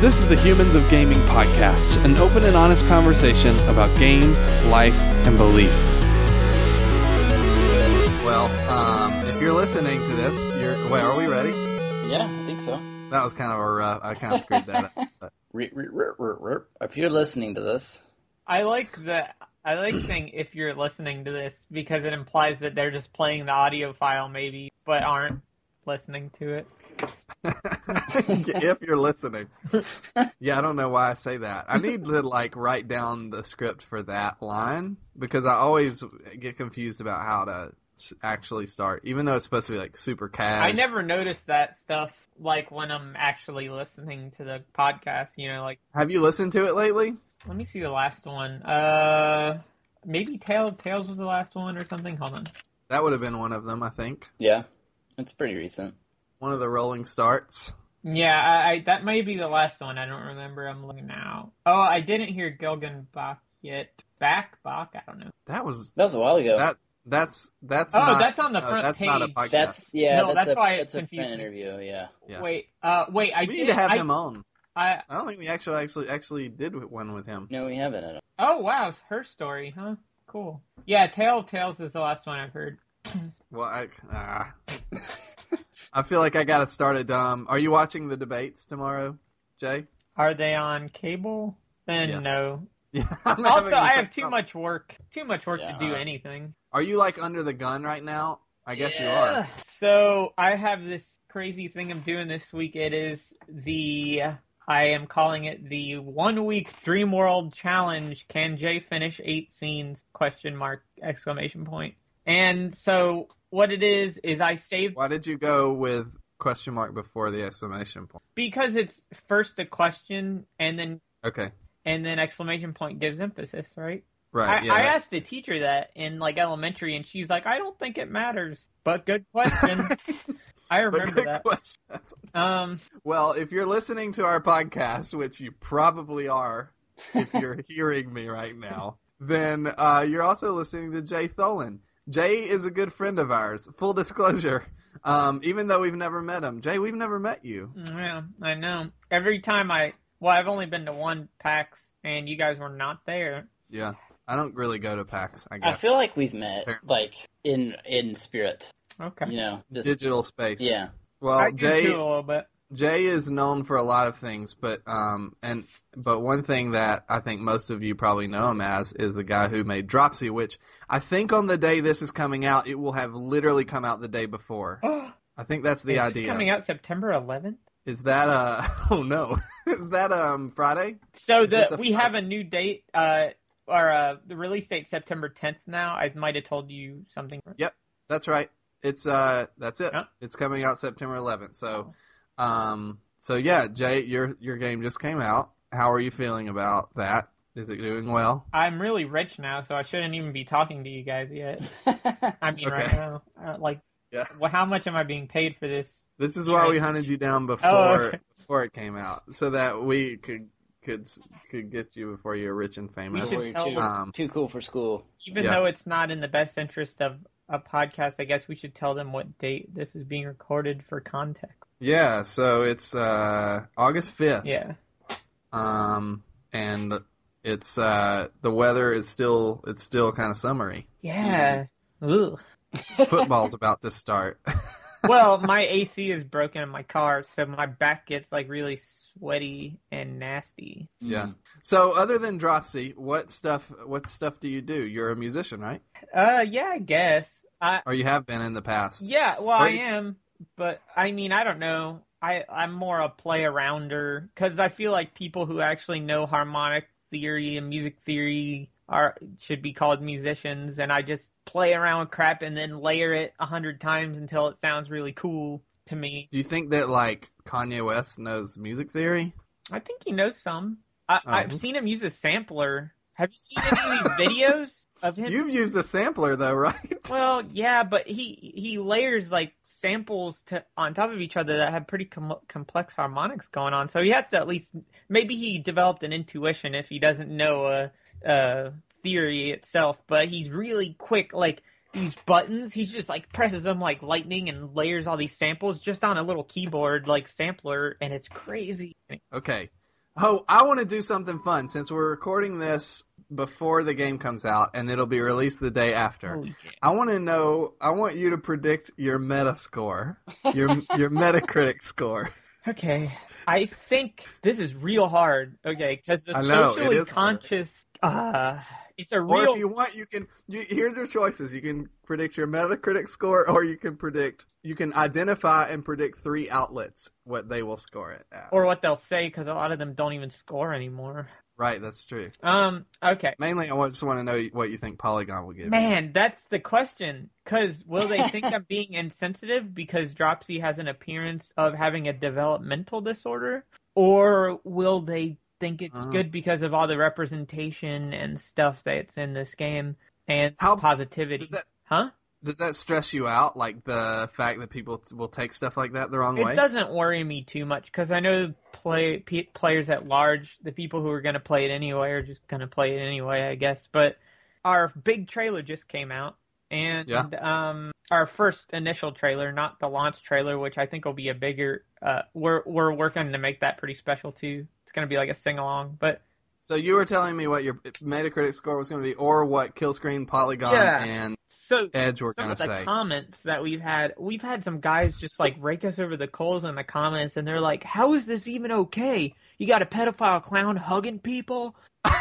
This is the Humans of Gaming podcast, an open and honest conversation about games, life, and belief. Well, um, if you're listening to this, you're. Wait, are we ready? Yeah, I think so. That was kind of a rough. I kind of screwed that up. If you're listening to this, I like the I like saying if you're listening to this because it implies that they're just playing the audio file maybe but aren't listening to it. if you're listening. Yeah, I don't know why I say that. I need to like write down the script for that line because I always get confused about how to actually start, even though it's supposed to be like super cash. I never noticed that stuff like when I'm actually listening to the podcast, you know, like Have you listened to it lately? let me see the last one. Uh maybe Tale Tales was the last one or something. Hold on. That would have been one of them, I think. yeah, it's pretty recent. One of the rolling starts. Yeah, I, I that may be the last one. I don't remember. I'm looking now. Oh, I didn't hear Gilgan Bach yet. Back Bach? I don't know. That was That was a while ago. that. That's that's. Oh, not, that's on the no, front That's not a page. podcast. that's yeah. No, that's, that's a, why that's it's a print confusing. interview. Yeah. Yeah. Wait, uh, wait. I we did, need to have I, him on. I, I don't think we actually actually actually did one with him. No, we haven't. At all. oh wow, it's her story, huh? Cool. Yeah, Tale Tales is the last one I've heard. Well, I ah. I feel like I got to start it. Um, are you watching the debates tomorrow, Jay? Are they on cable? Then Yes. no. Yeah. I'm Also, I have too problem. much work. Too much work Yeah. to do anything. Are you like under the gun right now? I guess you are. So I have this crazy thing I'm doing this week. It is the I am calling it the one week Dream World Challenge. Can Jay finish eight scenes? Question mark exclamation point. And so what it is is I saved Why did you go with question mark before the exclamation point? because it's first a question and then Okay. And then exclamation point gives emphasis, right? Right. I, yeah. I asked the teacher that in like elementary, and she's like, "I don't think it matters." But good question. I remember that. Um, Well, if you're listening to our podcast, which you probably are, if you're hearing me right now, then uh, you're also listening to Jay Tholen. Jay is a good friend of ours. Full disclosure. Um, even though we've never met him, Jay, we've never met you. yeah, I know. Every time I, well, I've only been to one PAX, and you guys were not there. Yeah, I don't really go to PAX. I guess I feel like we've met Apparently. like in in spirit. Okay. You know, just digital space. yeah. Well, I Jay, a little bit. Jay is known for a lot of things, but um, and but one thing that I think most of you probably know him as is the guy who made Dropsy, which I think on the day this is coming out, it will have literally come out the day before. I think that's the Is idea. coming out September 11th. Is that uh? Oh no, is that um Friday? So the we Friday. have a new date. Uh, or uh, the release date September 10th. Now I might have told you something. Yep. That's right. It's uh, that's it. Yeah. It's coming out September 11th. So, um, so yeah, Jay, your your game just came out. How are you feeling about that? Is it doing well? I'm really rich now, so I shouldn't even be talking to you guys yet. I mean, right now, uh, like, Yeah. well, how much am I being paid for this? This is why we hunted you down before Oh, okay. before it came out, so that we could could could get you before you're rich and famous. should tell too, them. too cool for school. Even Yeah. though it's not in the best interest of a podcast, I guess we should tell them what date this is being recorded for context. Yeah, so it's uh, August fifth. Yeah. Um, and it's uh, the weather is still it's still kind of summery. Yeah. Ugh. Football's about to start. Well, my AC is broken in my car, so my back gets like really sweaty and nasty. Yeah. So other than Dropsy, what stuff what stuff do you do? You're a musician, right? Uh, yeah, I guess. I Or you have been in the past. yeah, well, Or I you- am, but I mean, I don't know. I I'm more a play arounder because I feel like people who actually know harmonic theory and music theory are should be called musicians, and I just play around with crap and then layer it a hundred times until it sounds really cool to me. Do you think that like Kanye West knows music theory? I think he knows some. I, Oh. I've seen him use a sampler. Have you seen any of these videos? of him. You've used a sampler though, right? Well, yeah, but he he layers like samples to on top of each other that have pretty com- complex harmonics going on. So he has to at least maybe he developed an intuition if he doesn't know a, a theory itself. But he's really quick. Like these buttons, he's just like presses them like lightning and layers all these samples just on a little keyboard like sampler, and it's crazy. Okay. Oh, I want to do something fun since we're recording this before the game comes out and it'll be released the day after. Oh, yeah. I want to know. I want you to predict your meta score, your your Metacritic score. Okay, I think this is real hard. Okay, because the I know, it socially hard. conscious, uh, it's a Or real. if you want, you can. You, here's your choices. You can predict your Metacritic score, or you can predict. You can identify and predict three outlets what they will score it at. or what they'll say, because a lot of them don't even score anymore. Right, that's true. Um. Okay. Mainly, I want- just want to know what you think Polygon will give. you. Man, that's the question. Because will they think I'm being insensitive because Dropsy has an appearance of having a developmental disorder, or will they think it's Uh-huh. good because of all the representation and stuff that's in this game and How- positivity? That huh? Does that stress you out? Like the fact that people will take stuff like that the wrong way? It doesn't worry me too much because I know play p- players at large, the people who are going to play it anyway, are just going to play it anyway, I guess. But our big trailer just came out, and Yeah. um, our first initial trailer, not the launch trailer, which I think will be a bigger. Uh, we're we're working to make that pretty special too. It's going to be like a sing along, but So you were telling me what your Metacritic score was going to be, or what Killscreen, Polygon, Yeah. and so Edge were some of the say. comments that we've had, we've had some guys just like rake us over the coals in the comments, and they're like, "How is this even okay? You got a pedophile clown hugging people?"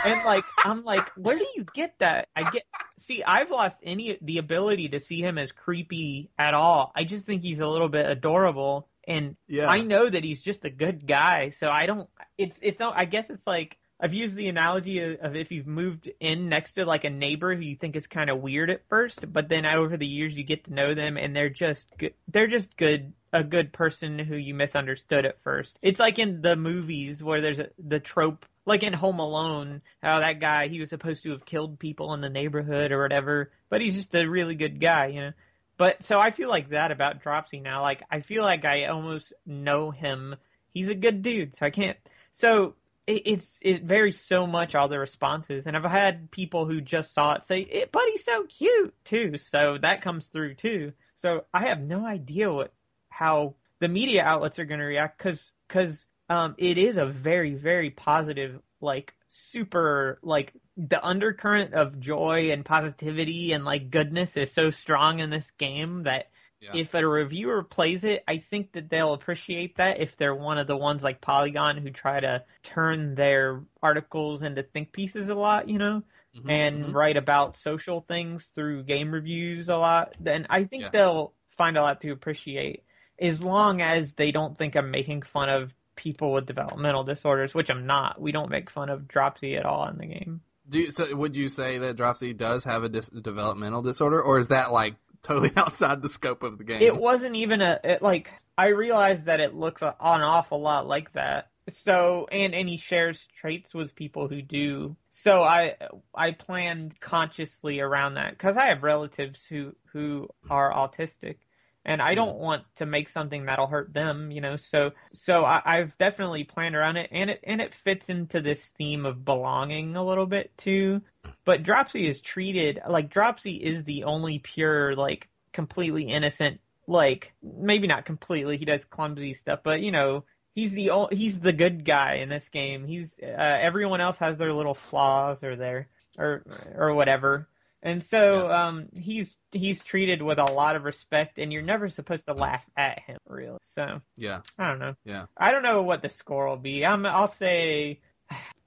And like, I'm like, where do you get that? I get, see, I've lost any the ability to see him as creepy at all. I just think he's a little bit adorable, and yeah, I know that he's just a good guy, so I don't. It's it's. I guess it's like I've used the analogy of, if you've moved in next to like a neighbor who you think is kind of weird at first, but then over the years you get to know them and they're just good. They're just good. A good person who you misunderstood at first. It's like in the movies where there's a, the trope, like in Home Alone, how that guy he was supposed to have killed people in the neighborhood or whatever, but he's just a really good guy, you know. But so I feel like that about Dropsy now. Like I feel like I almost know him. He's a good dude, so I can't. So it, it's it varies so much all the responses, and I've had people who just saw it say, eh, "But he's so cute too." So that comes through too. So I have no idea what how the media outlets are going to react because because um, it is a very very positive like super like the undercurrent of joy and positivity and like goodness is so strong in this game that Yeah. if a reviewer plays it, I think that they'll appreciate that if they're one of the ones like Polygon who try to turn their articles into think pieces a lot, you know, Mhm, and mhm. write about social things through game reviews a lot, then I think Yeah. they'll find a lot to appreciate as long as they don't think I'm making fun of people with developmental disorders, which I'm not. We don't make fun of Dropsy at all in the game. Do you, so would you say that Dropsy does have a dis- developmental disorder, or is that like totally outside the scope of the game? It wasn't even a it, like I realized that it looks an awful lot like that. So and and he shares traits with people who do. So I I planned consciously around that because I have relatives who who are autistic, and I don't want to make something that'll hurt them. You know, so so I, I've definitely planned around it, and it and it fits into this theme of belonging a little bit too. But Dropsy is treated like Dropsy is the only pure like completely innocent like maybe not completely he does clumsy stuff but you know he's the o- he's the good guy in this game he's uh, everyone else has their little flaws or their or or whatever and so um he's he's treated with a lot of respect and you're never supposed to laugh at him really so yeah, i don't know yeah. i don't know what the score will be i'm i'll say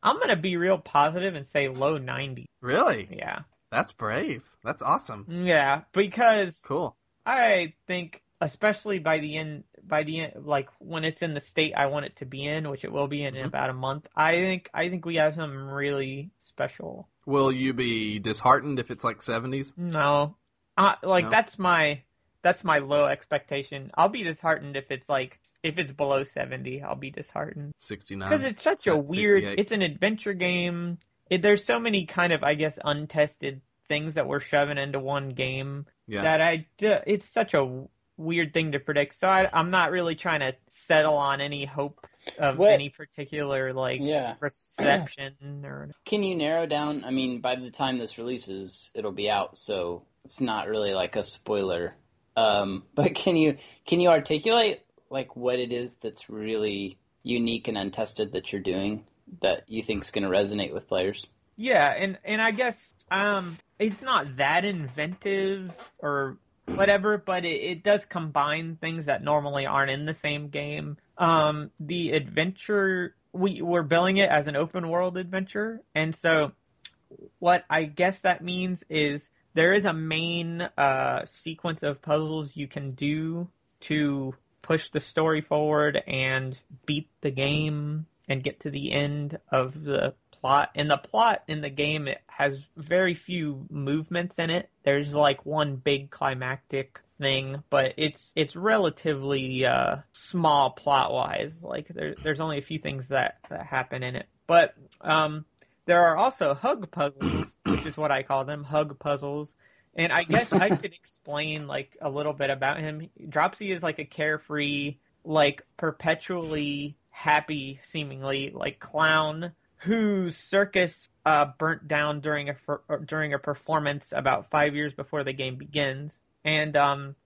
i'm gonna be real positive and say low 90 Really? yeah That's brave. That's awesome. yeah because Cool. I think, especially by the end, by the end, like when it's in the state I want it to be in, which it will be in, in Mhm. about a month. I think, I think we have something really special. Will you be disheartened if it's like seventies? No, uh, like No? that's my, that's my low expectation. I'll be disheartened if it's like, if it's below seventy. I'll be disheartened Sixty nine. because it's such a weird. It's an adventure game. It, there's so many kind of, I guess, untested things that we're shoving into one game Yeah. that I it's such a weird thing to predict. So I, I'm not really trying to settle on any hope of What- any particular like Yeah. reception or Can you narrow down? I mean, by the time this releases, it'll be out, so it's not really like a spoiler. Um, but can you can you articulate like what it is that's really unique and untested that you're doing that you think is going to resonate with players? Yeah, and and I guess um it's not that inventive or whatever, but it, it does combine things that normally aren't in the same game. Um the adventure we we're billing it as an open world adventure, and so what I guess that means is there is a main uh sequence of puzzles you can do to push the story forward and beat the game and get to the end of the plot. And the plot in the game it has very few movements in it. There's like one big climactic thing, but it's it's relatively uh, small plot wise. Like there, there's only a few things that, that happen in it. But um, there are also hug puzzles, which is what I call them, hug puzzles. And I guess I should explain like a little bit about him. Dropsy is like a carefree, like perpetually happy, seemingly like clown whose circus uh, burnt down during a during a performance about five years before the game begins, and um,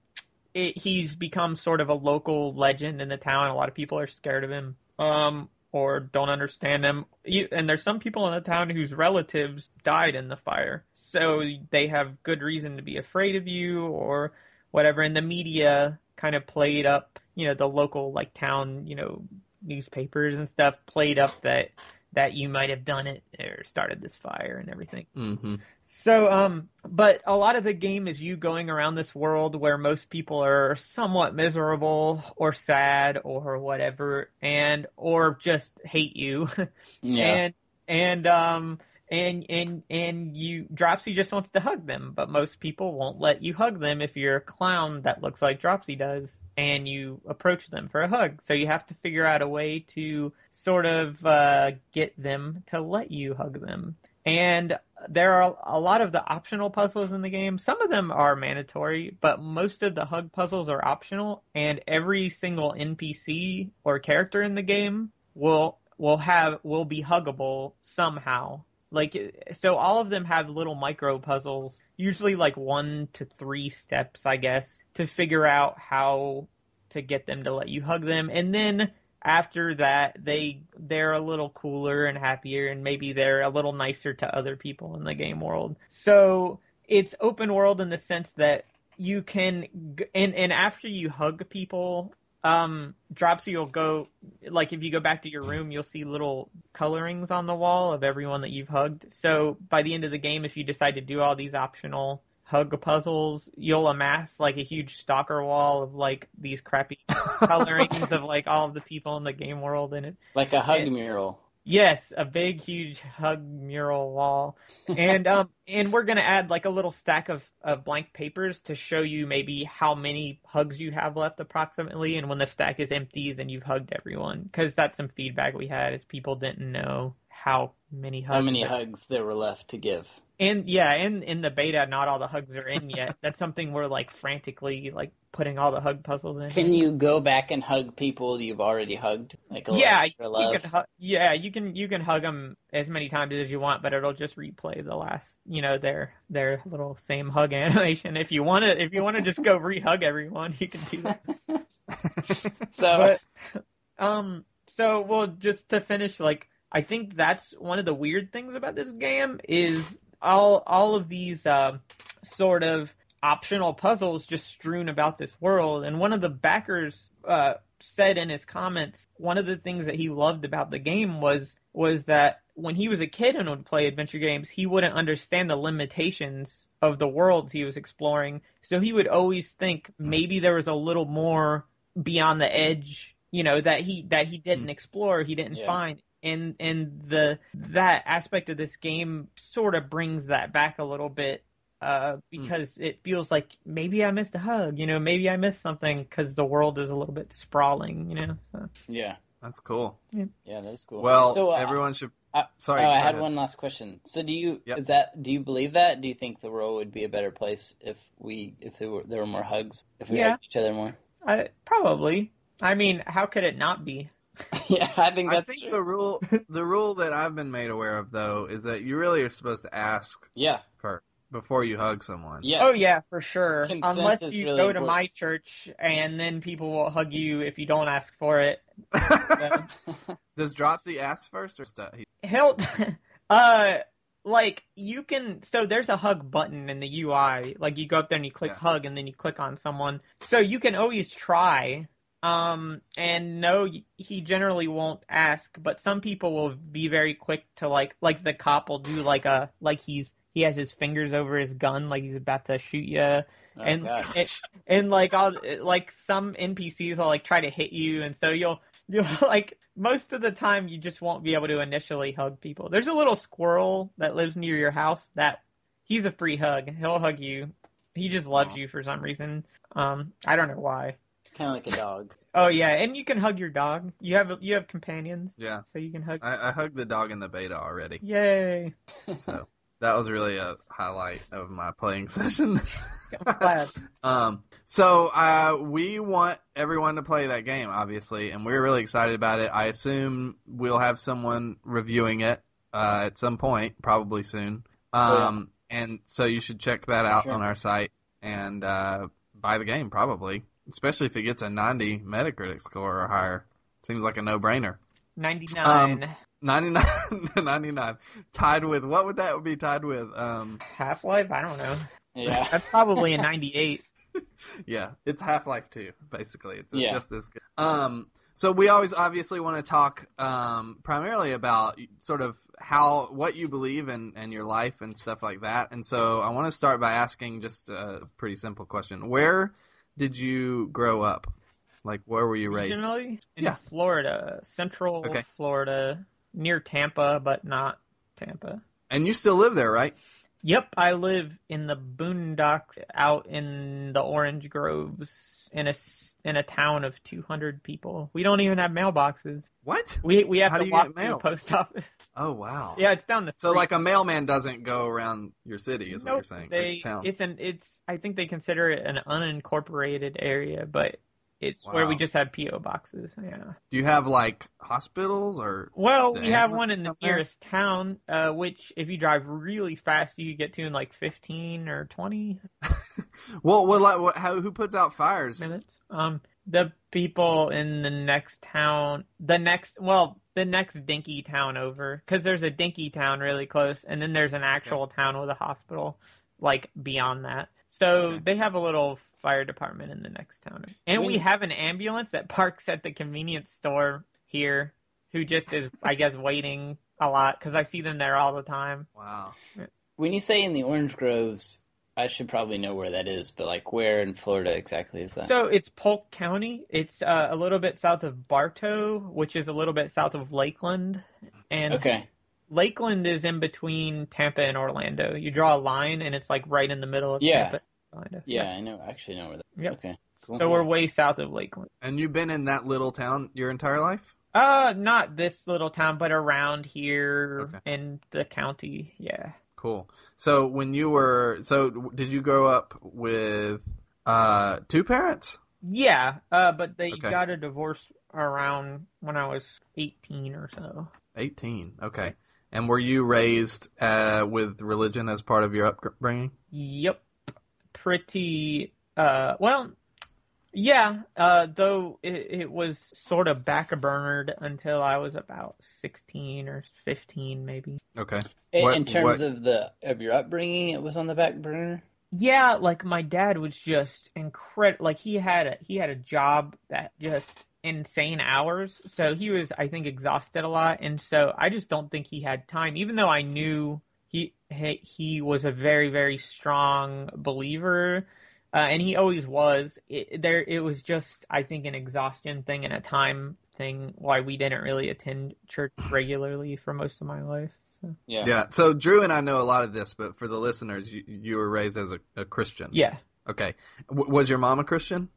it, he's become sort of a local legend in the town. A lot of people are scared of him. Um, or don't understand him. And there's some people in the town whose relatives died in the fire. So they have good reason to be afraid of you or whatever. And the media kind of played up, you know, the local like town, you know, newspapers and stuff played up that that you might have done it or started this fire and everything. Mm-hmm. So, um, but a lot of the game is you going around this world where most people are somewhat miserable or sad or whatever, and or just hate you, Yeah. and and um and and and you Dropsy just wants to hug them, but most people won't let you hug them if you're a clown that looks like Dropsy does, and you approach them for a hug. So you have to figure out a way to sort of uh, get them to let you hug them. And there are a lot of the optional puzzles in the game. Some of them are mandatory, but most of the hug puzzles are optional. And every single NPC or character in the game will will have will be huggable somehow. Like so, all of them have little micro puzzles, usually like one to three steps, I guess, to figure out how to get them to let you hug them, and then after that they they're a little cooler and happier and maybe they're a little nicer to other people in the game world. So it's open world in the sense that you can and and after you hug people um will go like if you go back to your room you'll see little colorings on the wall of everyone that you've hugged so by the end of the game if you decide to do all these optional hug puzzles you'll amass like a huge stalker wall of like these crappy colorings of like all of the people in the game world and it like a hug it- mural. Yes, a big, huge hug mural wall, and um, and we're gonna add like a little stack of, of blank papers to show you maybe how many hugs you have left approximately, and when the stack is empty, then you've hugged everyone. Because that's some feedback we had is people didn't know how many hugs. How many that- hugs there were left to give? and yeah, and in the beta, not all the hugs are in yet. That's something we're like frantically like putting all the hug puzzles in. Can you go back and hug people you've already hugged? Like a yeah, you can hu- yeah, you can you can hug them as many times as you want, but it'll just replay the last, you know, their their little same hug animation. If you want to, if you want to just go re-hug everyone, you can do that. So But um, so well, just to finish, like I think that's one of the weird things about this game is all all of these um sort of optional puzzles just strewn about this world. And one of the backers uh, said in his comments, one of the things that he loved about the game was was that when he was a kid and would play adventure games, he wouldn't understand the limitations of the worlds he was exploring. So he would always think maybe there was a little more beyond the edge, you know, that he that he didn't explore, he didn't Yeah. find. And and the that aspect of this game sort of brings that back a little bit uh, because it feels like maybe I missed a hug, you know, maybe I missed something because the world is a little bit sprawling, you know. So. yeah, That's cool. yeah, that's cool. Well, so, uh, everyone should. Sorry. oh, I had ahead. one last question. So, do you Yep. is that do you believe that? Do you think the world would be a better place if we if there were there were more hugs, if we Yeah. hugged each other more? I, probably. I mean, how could it not be? yeah, I think I that's think true. the rule, the rule that I've been made aware of though, is that you really are supposed to ask Yeah. First before you hug someone. Yes. Oh yeah, for sure. Consent Unless you really go to important. my church and then people will hug you if you don't ask for it. Does Dropsy ask first or st- he- He'll uh like you can so there's a hug button in the UI. Like you go up there and you click Yeah. hug and then you click on someone. So you can always try. Um and no he generally won't ask, but some people will be very quick to like like the cop will do like a like he's he has his fingers over his gun like he's about to shoot you Oh, and God. it, and like all like some NPCs will like try to hit you, and so you'll you'll like most of the time you just won't be able to initially hug people. There's a little squirrel that lives near your house that he's a free hug. He'll hug you. He just loves Aw. you for some reason. Um, I don't know why. kind of like a dog. Oh yeah, and you can hug your dog. You have you have companions. Yeah. So you can hug. I, I hugged the dog in the beta already, Yay! so that was really a highlight of my playing session. Um, so uh, we want everyone to play that game, obviously, and we're really excited about it. I assume we'll have someone reviewing it uh, at some point, probably soon. Um, and so you should check that out Sure. on our site and uh, buy the game, probably, especially if it gets a 90 Metacritic score or higher. Seems like a no-brainer. Ninety nine. 99, 99 tied with what would that be tied with? Um, Half Life. I don't know. Yeah. That's probably a ninety eight. Yeah, it's Half Life 2, basically. It's Yeah. just as good. Um, so we always obviously want to talk um, primarily about sort of how what you believe in and your life and stuff like that. And so I want to start by asking just a pretty simple question: Where did you grow up? Like, where were you raised? Originally in Yeah. Florida, Central Okay. Florida, near Tampa, but not Tampa. And you still live there, right? Yep, I live in the boondocks out in the orange groves in a in a town of 200 people. We don't even have mailboxes. What? We we have How to walk to the post office. Oh wow. Yeah, it's down the street. So like a mailman doesn't go around your city, is what you're saying? They it's an it's I think they consider it an unincorporated area, but it's where we just have PO boxes. Yeah. Do you have like hospitals or? Well, we have one in the come there? nearest town, uh, which if you drive really fast, you could get to in like 15 or 20 Well, what, like, what, how, who puts out fires? minutes. Um, the people in the next town, the next, well, the next dinky town over, because there's a dinky town really close, and then there's an actual town with a hospital, like beyond that. So Okay. they have a little fire department in the next town, and we We- have an ambulance that parks at the convenience store here, who just is, I guess, waiting a lot because I see them there all the time. Wow. When you say in the orange groves, I should probably know where that is, but like where in Florida exactly is that? So it's Polk County. It's uh, a little bit south of Bartow, which is a little bit south of Lakeland. And okay. Lakeland is in between Tampa and Orlando. You draw a line, and it's like right in the middle of Yeah. Tampa. and Orlando. Yeah, I know. Actually, know where that. Yep. Okay. Cool. So we're way south of Lakeland. And you've been in that little town your entire life? Uh, not this little town, but around here Okay. in the county. Yeah. Cool. So when you were, so did you grow up with uh, two parents? Yeah. Uh, but they Okay. got a divorce around when I was 18 or so. 18. Okay. And were you raised uh, with religion as part of your upbringing? Yep. Pretty uh well yeah, uh though it, it was sort of back backburnered until I was about 16 or 15 maybe. Okay. In, What- in terms what- of the of your upbringing, it was on the back burner. Yeah, like my dad was just incredible like he had a he had a job that just insane hours. So he was I think exhausted a lot and so I just don't think he had time even though I knew he he, he was a very very strong believer uh, and he always was. It, there, it was just, I think, an exhaustion thing and a time thing why we didn't really attend church regularly for most of my life. So Yeah. Yeah. So Drew and I know a lot of this, but for the listeners, you, you were raised as a, a Christian. yeah, Okay. W- was your mom a Christian?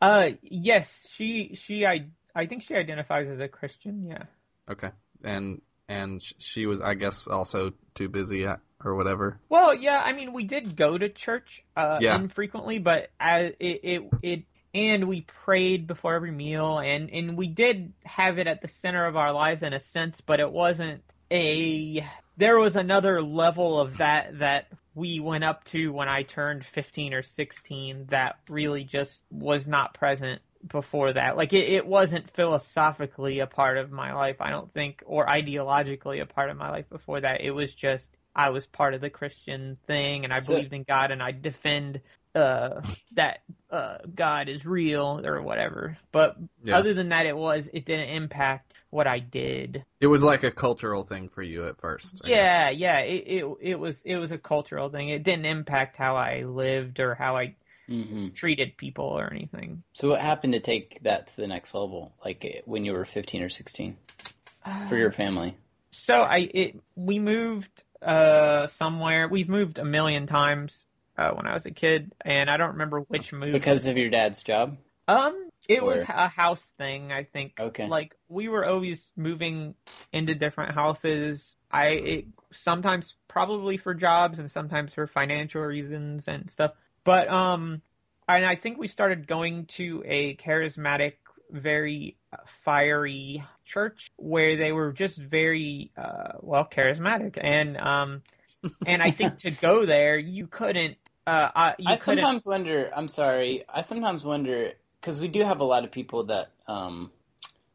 Uh, yes, she, she, I, I think she identifies as a Christian. Yeah, Okay. And and she was, I guess, also too busy or whatever. Well, yeah, I mean, we did go to church uh, Yeah. infrequently, but as it, it it and we prayed before every meal, and and we did have it at the center of our lives in a sense, but it wasn't a. There was another level of that that we went up to when I turned 15 or 16 that really just was not present before that. Like it, it wasn't philosophically a part of my life, I don't think, or ideologically a part of my life before that. It was just I was part of the Christian thing and I So- believed in God and I defend uh that uh God is real or whatever. But Yeah. other than that it was it didn't impact what I did. It was like a cultural thing for you at first. I Yeah, guess. yeah, it, it it was it was a cultural thing. It didn't impact how I lived or how I hmm treated people or anything. So what happened to take that to the next level? Like eh, when you were 15 or 16 for your family? So I it we moved uh somewhere. We've moved a million times uh, when I was a kid, and I don't remember which move. Because of your dad's job? um, it was a house thing. I think. Okay. Like we were always moving into different houses. I it, sometimes probably for jobs and sometimes for financial reasons and stuff. But um, and I think we started going to a charismatic, very fiery church where they were just very uh, well charismatic and um and I think to go there you couldn't uh uh, you I sometimes wonder. I'm sorry. I sometimes wonder because we do have a lot of people that um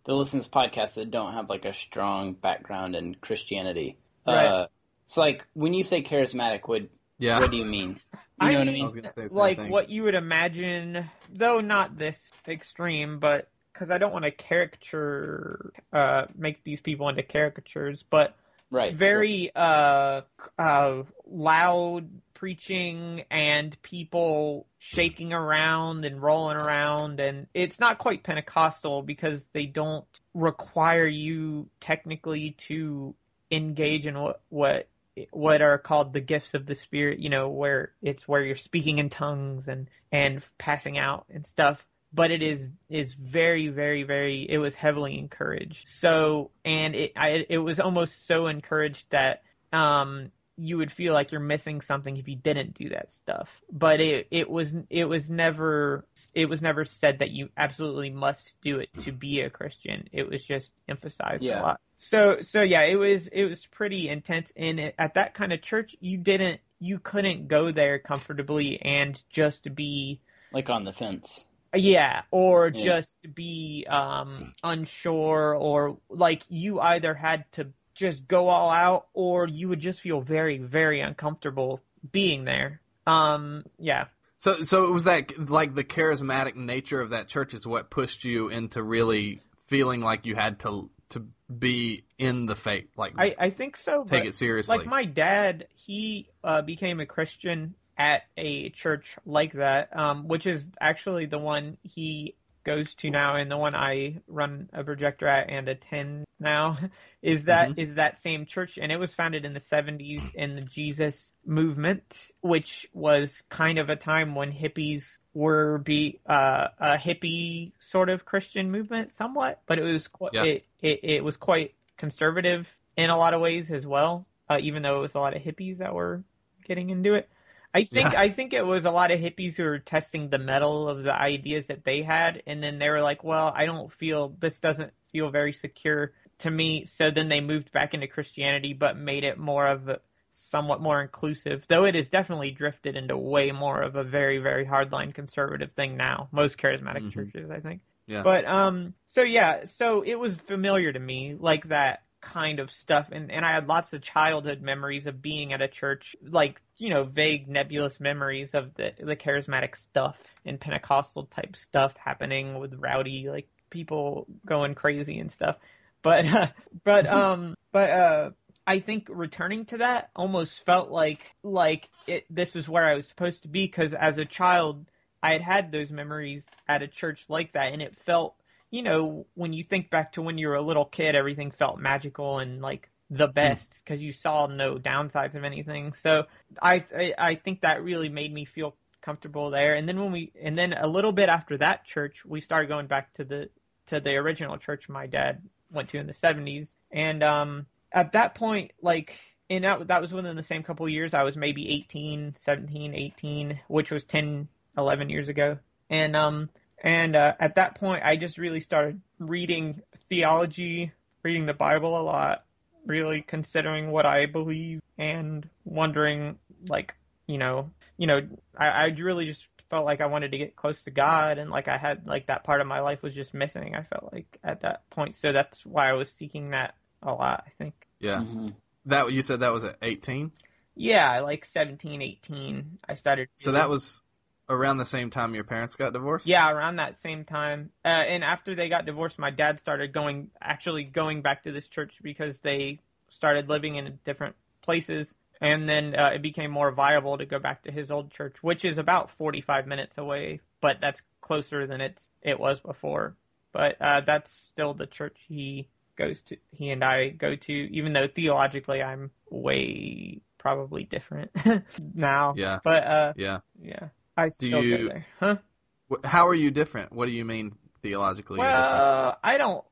that listen to this podcast that don't have like a strong background in Christianity. Right. Uh, it's like when you say charismatic, what Yeah. what do you mean? You I know what I mean- I was gonna say the same like thing. what you would imagine, though not this extreme, but because I don't want to caricature, uh, make these people into caricatures, but Right. very uh, uh, loud preaching and people shaking around and rolling around, and it's not quite Pentecostal because they don't require you technically to engage in what what what are called the gifts of the spirit you know where it's where you're speaking in tongues and and passing out and stuff. But it is is very very very it was heavily encouraged. So and it I, it was almost so encouraged that um you would feel like you're missing something if you didn't do that stuff but it it was it was never it was never said that you absolutely must do it to be a christian it was just emphasized Yeah. a lot so so yeah it was it was pretty intense and it, at that kind of church you didn't you couldn't go there comfortably and just be Like on the fence. yeah, or Yeah. just be um, unsure, or like you either had to just go all out, or you would just feel very, very uncomfortable being there. Um, yeah, So, so it was that like the charismatic nature of that church is what pushed you into really feeling like you had to to be in the faith, like I, I think so. take it seriously. Like my dad, he uh, became a Christian at a church like that, um, which is actually the one he goes to now, and the one I run a projector at and attend now is that is Mhm. that same church, and it was founded in the '70s in the Jesus movement, which was kind of a time when hippies were be uh, a hippie sort of Christian movement, somewhat, but it was quite Yeah. it, it it was quite conservative in a lot of ways as well. Uh, even though it was a lot of hippies that were getting into it, I think Yeah. I think it was a lot of hippies who were testing the mettle of the ideas that they had, and then they were like, "Well, I don't feel this doesn't feel very secure to me." So then they moved back into Christianity, but made it more of a somewhat more inclusive. Though it has definitely drifted into way more of a very very hardline conservative thing now. Most charismatic Mhm. churches, I think. Yeah. But um so yeah, so it was familiar to me like that kind of stuff and and I had lots of childhood memories of being at a church like, you know, vague nebulous memories of the the charismatic stuff and Pentecostal type stuff happening with rowdy like people going crazy and stuff. But uh, but um but uh I think returning to that almost felt like like it this is where I was supposed to be because as a child I had had those memories at a church like that, and it felt, you know, when you think back to when you were a little kid, everything felt magical and like the best because you saw no downsides of anything. So I, I I think that really made me feel comfortable there. And then when we and then a little bit after that church, we started going back to the to the original church my dad went to in the 70s, and um at that point, like, and that, that was within the same couple of years. I was maybe 18, 17, 18, which was 10, 11 years ago. And, um, and, uh, at that point, I just really started reading theology, reading the Bible a lot, really considering what I believe and wondering, like, you know, you know, I, I really just felt like I wanted to get close to God and like I had like that part of my life was just missing. I felt like at that point, so that's why I was seeking that a lot. I think. Yeah. Mm-hmm. That you said that was at 18. Yeah, like 17, 18, I started. So that was around the same time your parents got divorced. Yeah, around that same time. Uh, and after they got divorced, my dad started going, actually going back to this church because they started living in different places. And then uh, it became more viable to go back to his old church, which is about 45 minutes away, but that's closer than it's it was before. But uh, that's still the church he goes to. He and I go to, even though theologically I'm way probably different now. Yeah. But uh, Yeah. yeah, I still you- go there. Huh? How are you different? What do you mean theologically? Well, I don't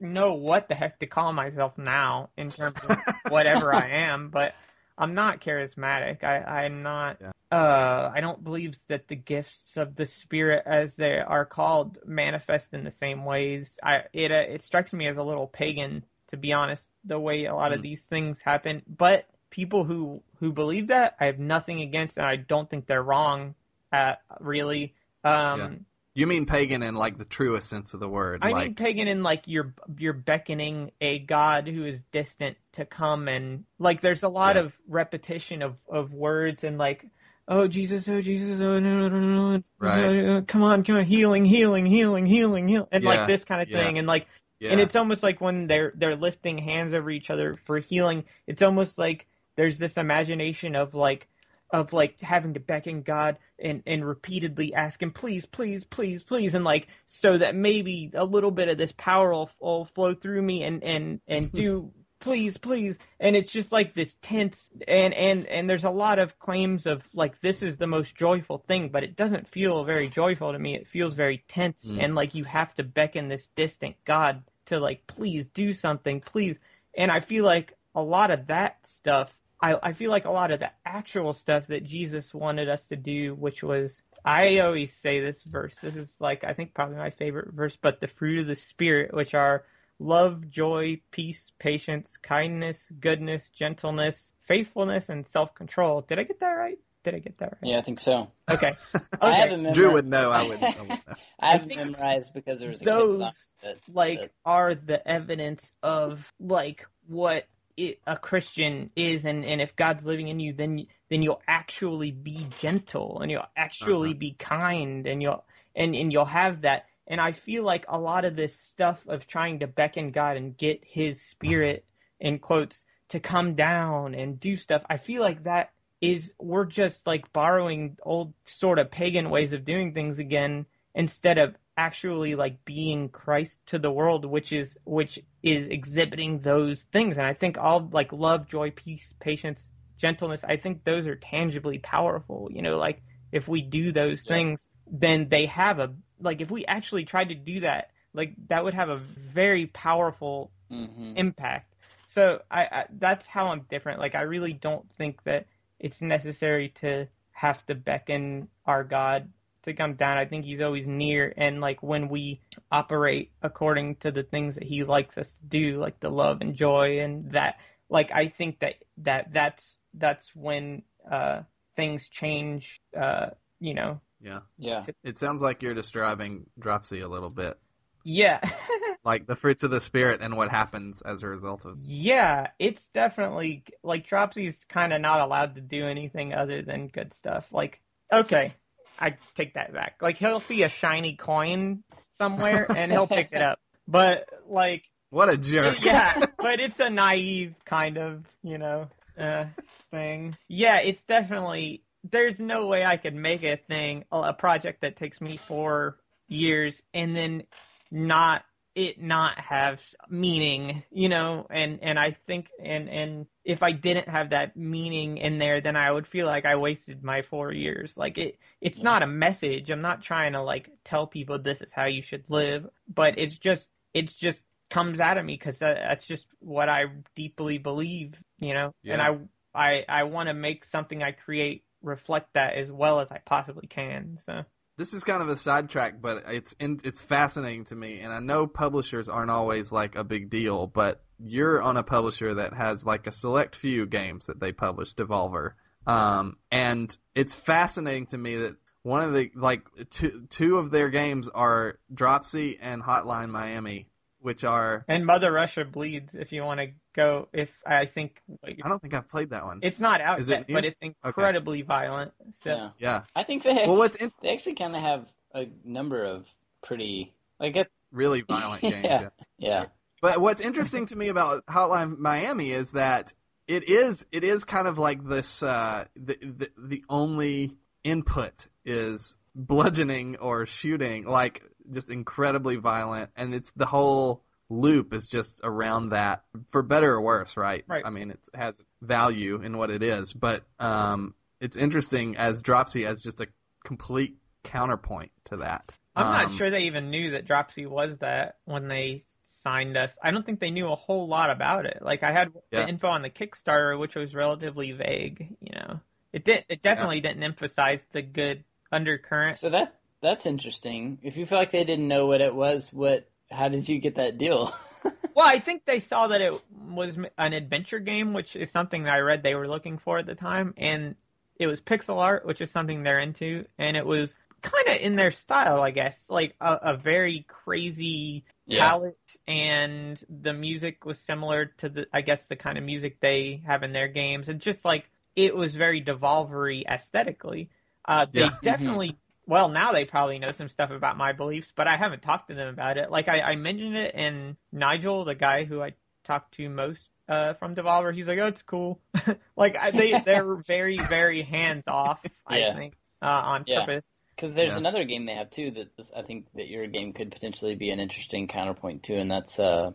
know what the heck to call myself now in terms of whatever I am, but I'm not charismatic. I, I'm not. Yeah. Uh, I don't believe that the gifts of the Spirit, as they are called, manifest in the same ways. I it uh, it strikes me as a little pagan, to be honest, the way a lot of Mm. these things happen. But people who who believe that, I have nothing against, and I don't think they're wrong. At really. Um, Yeah. You mean pagan in like the truest sense of the word? I like mean pagan in like you're you're beckoning a god who is distant to come and like there's a lot Yeah. of repetition of of words and like oh Jesus oh Jesus oh no no no no Right. uh, come on come on healing healing healing healing healing and Yeah, like this kind of yeah. thing and like yeah. and it's almost like when they're they're lifting hands over each other for healing it's almost like there's this imagination of like of like having to beckon God and and repeatedly ask him please please please please and like so that maybe a little bit of this power will, will flow through me and and and do please please and it's just like this tense and and and there's a lot of claims of like this is the most joyful thing but it doesn't feel very joyful to me it feels very tense Mm. and like you have to beckon this distant god to like please do something please and i feel like a lot of that stuff I, I feel like a lot of the actual stuff that Jesus wanted us to do, which was, I always say this verse. This is like, I think probably my favorite verse, but the fruit of the Spirit, which are love, joy, peace, patience, kindness, goodness, gentleness, faithfulness, and self control. Did I get that right? Did I get that right? Yeah, I think so. Okay. I Okay. have it Drew would know. I wouldn't. I wouldn't know. I have I memorized because there was a those, kid song that like that- are the evidence of like what it, a Christian is, and, and if God's living in you, then then you'll actually be gentle, and you'll actually Uh-huh. be kind, and you'll and and you'll have that. And I feel like a lot of this stuff of trying to beckon God and get His Spirit in quotes to come down and do stuff, I feel like that is we're just like borrowing old sort of pagan ways of doing things again instead of actually like being Christ to the world, which is which is exhibiting those things. And I think all like love, joy, peace, patience, gentleness, I think those are tangibly powerful. You know, like if we do those Yeah. things, then they have a like if we actually tried to do that, like that would have a very powerful Mhm. impact. So I, I that's how I'm different. Like I really don't think that it's necessary to have to beckon our God to come down. I think he's always near and like when we operate according to the things that he likes us to do, like the love and joy and that like I think that that that's that's when uh things change uh you know. Yeah. Yeah. It sounds like you're describing dropsy a little bit, Yeah. like the fruits of the spirit and what happens as a result of. Yeah, it's definitely like Dropsy's kind of not allowed to do anything other than good stuff. Like, okay, I take that back. Like, he'll see a shiny coin somewhere and he'll pick it up. But like, What a jerk! yeah, but it's a naive kind of, you know, uh, thing. Yeah, it's definitely. There's no way I could make a thing, a project that takes me four years, and then not it not have meaning, you know. And and I think and and if I didn't have that meaning in there, then I would feel like I wasted my four years. Like it, it's Yeah. not a message. I'm not trying to like tell people this is how you should live, but it's just it's just comes out of me because that, that's just what I deeply believe, you know. yeah. And I I I want to make something I create reflect that as well as I possibly can. So This is kind of a sidetrack, but it's in, it's fascinating to me, and I know publishers aren't always like a big deal, but you're on a publisher that has like a select few games that they publish, Devolver, um, and it's fascinating to me that one of the like two two of their games are Dropsy and Hotline Miami, which are and Mother Russia bleeds if you want to go. If I think I don't think I've played that one. it's not out Is yet, new? but it's incredibly violent. So Yeah. yeah. I think they Well, what's in, they actually kind of have a number of pretty like it. really violent games. Yeah. yeah. Yeah, But what's interesting to me about Hotline Miami is that it is it is kind of like this uh, the, the the only input is bludgeoning or shooting like just incredibly violent and it's the whole loop is just around that for better or worse right Right. i mean it has value in what it is but um it's interesting as dropsy as just a complete counterpoint to that I'm not Um, sure they even knew that Dropsy was that when they signed us. I don't think they knew a whole lot about it. Like I had Yeah. the info on the Kickstarter, which was relatively vague. You know, it did. It definitely didn't emphasize the good undercurrent. so that that's interesting. If you feel like they didn't know what it was, what how did you get that deal? Well, I think they saw that it was an adventure game, which is something that I read they were looking for at the time, and it was pixel art, which is something they're into, and it was kind of in their style, I guess, like a, a very crazy Yeah. palette, and the music was similar to the, I guess, the kind of music they have in their games, and just like it was very Devolvery aesthetically. Uh, they Yeah. definitely. Well, now they probably know some stuff about my beliefs, but I haven't talked to them about it. Like I, I mentioned it, and Nigel, the guy who I talked to most uh, from Devolver, he's like, "Oh, it's cool." like I, they, they're very, very hands off. I think uh, on Yeah. purpose. Because there's Yeah. another game they have too that this, I think that your game could potentially be an interesting counterpoint to, and that's uh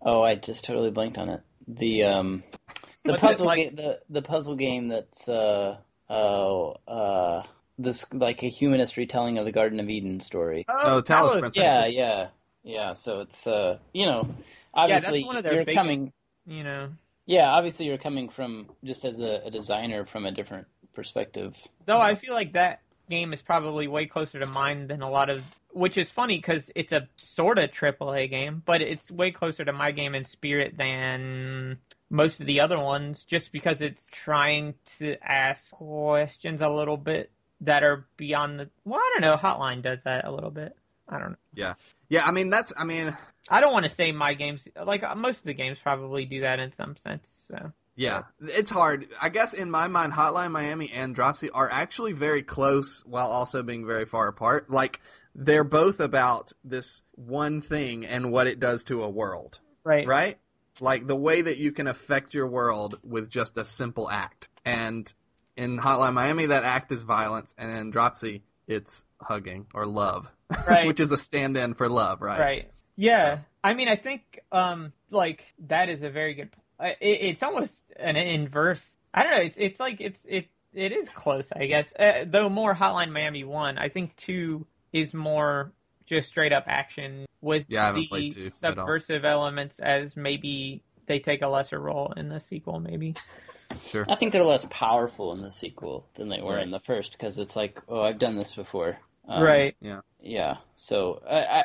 oh I just totally blanked on it. The um the What's it puzzle like? game the the puzzle game that's uh oh uh this like a humanist retelling of the Garden of Eden story. Oh, Talos Talos, Principle. Yeah, yeah, yeah. So it's uh you know obviously one of their you're biggest- coming You know, yeah obviously you're coming from just as a, a designer from a different perspective. though I feel like that game is probably way closer to mine than a lot of. Which is funny because it's a sort of AAA game, but it's way closer to my game in spirit than most of the other ones, just because it's trying to ask questions a little bit that are beyond the. Well, I don't know. Hotline does that a little bit. I don't know. yeah yeah. i mean that's i mean I don't want to say my games like uh, most of the games probably do that in some sense. So Yeah, it's hard. I guess in my mind, Hotline Miami and Dropsy are actually very close while also being very far apart. Like they're both about this one thing and what it does to a world, right, right? Like the way that you can affect your world with just a simple act. And in Hotline Miami, that act is violence, and in Dropsy, it's hugging or love, Right. which is a stand-in for love, right? Right. Yeah. I mean, I think um like that is a very good. It, it's almost an inverse. I don't know. It's it's like it's it it is close, I guess. Uh, though more Hotline Miami one. I think two is more just straight up action with Yeah, the subversive elements as maybe they take a lesser role in the sequel. Maybe. Sure. I think they're less powerful in the sequel than they were Right. in the first because it's like, oh, I've done this before. Um, right. Yeah. Yeah. So I, I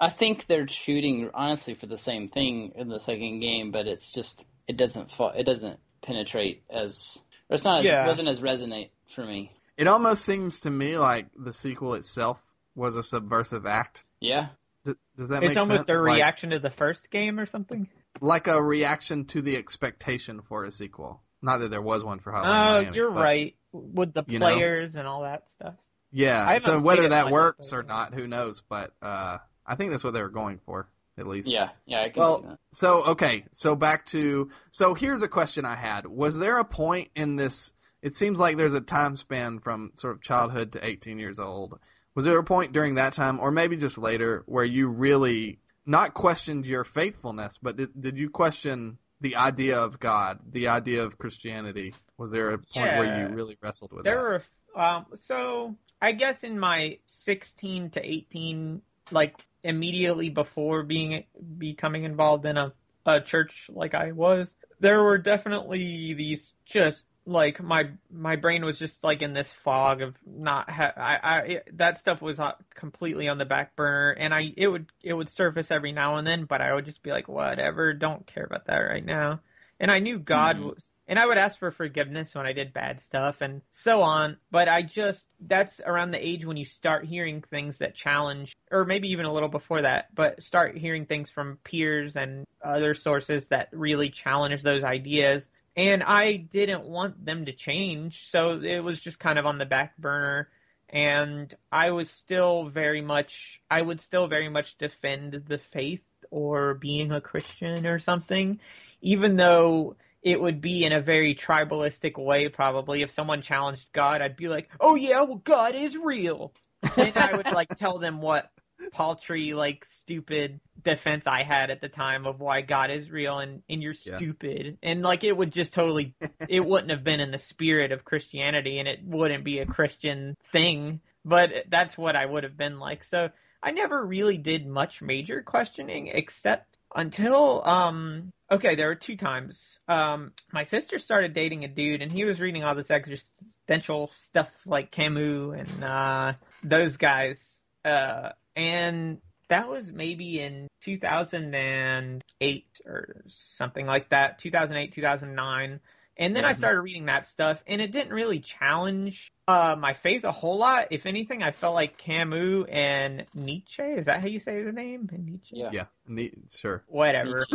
I think they're shooting honestly for the same thing in the second game, but it's just it doesn't fall, it doesn't penetrate as or it's not as, Yeah. it wasn't as resonate for me. It almost seems to me like the sequel itself was a subversive act. Yeah. D- does that make sense? It's almost sense? a Like- reaction to the first game or something. like a reaction to the expectation for a sequel. Not that there was one for Hotline Oh, Miami. you're but- right. With the you know. players and all that stuff. Yeah. So whether that works or not, who knows? But uh, I think that's what they were going for, at least. Yeah. Yeah. I can Well, see that. So okay, so back to so here's a question I had: Was there a point in this? It seems like there's a time span from sort of childhood to 18 years old. Was there a point during that time, or maybe just later, where you really not questioned your faithfulness, but did, did you question the idea of God, the idea of Christianity? Was there a point where you really wrestled with There that? were um so I guess in my 16 to 18 like immediately before being becoming involved in a, a church like I was, there were definitely these just like my my brain was just like in this fog of not ha- I, I it, that stuff was completely on the back burner and I it would it would surface every now and then but I would just be like whatever don't care about that right now and I knew God mm-hmm. was and I would ask for forgiveness when I did bad stuff and so on. But I just, that's around the age when you start hearing things that challenge, or maybe even a little before that, but start hearing things from peers and other sources that really challenge those ideas. And I didn't want them to change. So it was just kind of on the back burner. And I was still very much, I would still very much defend the faith or being a Christian or something, even though it would be in a very tribalistic way probably if someone challenged god i'd be like oh yeah well god is real and i would like tell them what paltry like stupid defense i had at the time of why god is real and, and you're stupid. And like it would just totally it wouldn't have been in the spirit of christianity and it wouldn't be a christian thing. But that's what i would have been like. So i never really did much major questioning except until um okay there were two times. Um my sister started dating a dude and he was reading all this existential stuff like camus and uh those guys uh and that was maybe in 2008 or something like that 2008 2009 and then mm-hmm. I started reading that stuff, and it didn't really challenge uh, my faith a whole lot. If anything, I felt like Camus and Nietzsche. Is that how you say the name? Nietzsche. Yeah. Yeah. Ni- sure. Whatever.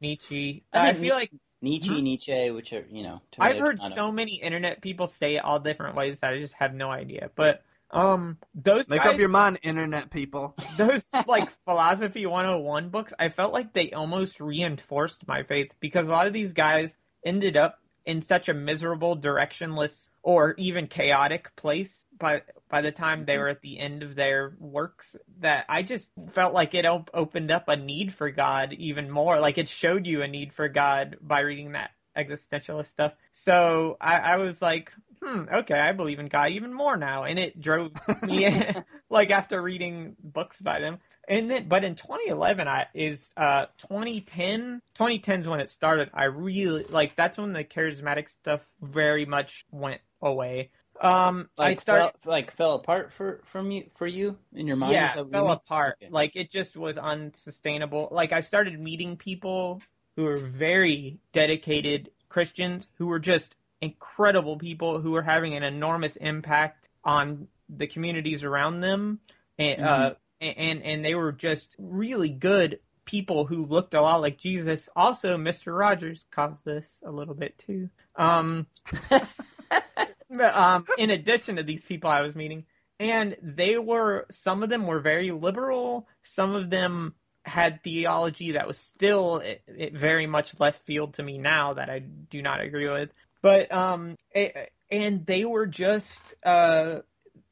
Nietzsche. I, I, feel like Nietzsche, hmm? Nietzsche, which are you know. I've heard so many internet people say it all different ways that I just have no idea. But um, those make guys, up your mind, internet people. Those like philosophy 101 books, I felt like they almost reinforced my faith because a lot of these guys ended up in such a miserable, directionless, or even chaotic place by by the time they mm-hmm. were at the end of their works that I just felt like it op- opened up a need for God even more. Like it showed you a need for God by reading that existentialist stuff. So I, I was like, hmm, okay, I believe in God even more now, and it drove me like after reading books by them. And then, but in 2011, I is uh 2010. 2010 is when it started. I really like that's when the charismatic stuff very much went away. Um, like I started fell, like fell apart for from you for you in your mind. Yeah, fell apart. Okay. Like it just was unsustainable. Like I started meeting people who were very dedicated Christians who were just incredible people who were having an enormous impact on the communities around them. And, uh, mm-hmm. uh, and and they were just really good people who looked a lot like Jesus. Also, Mister Rogers caused this a little bit too. Um, um, in addition to these people I was meeting, and they were some of them were very liberal. Some of them had theology that was still it, it very much left field to me now that I do not agree with. But um, it, and they were just uh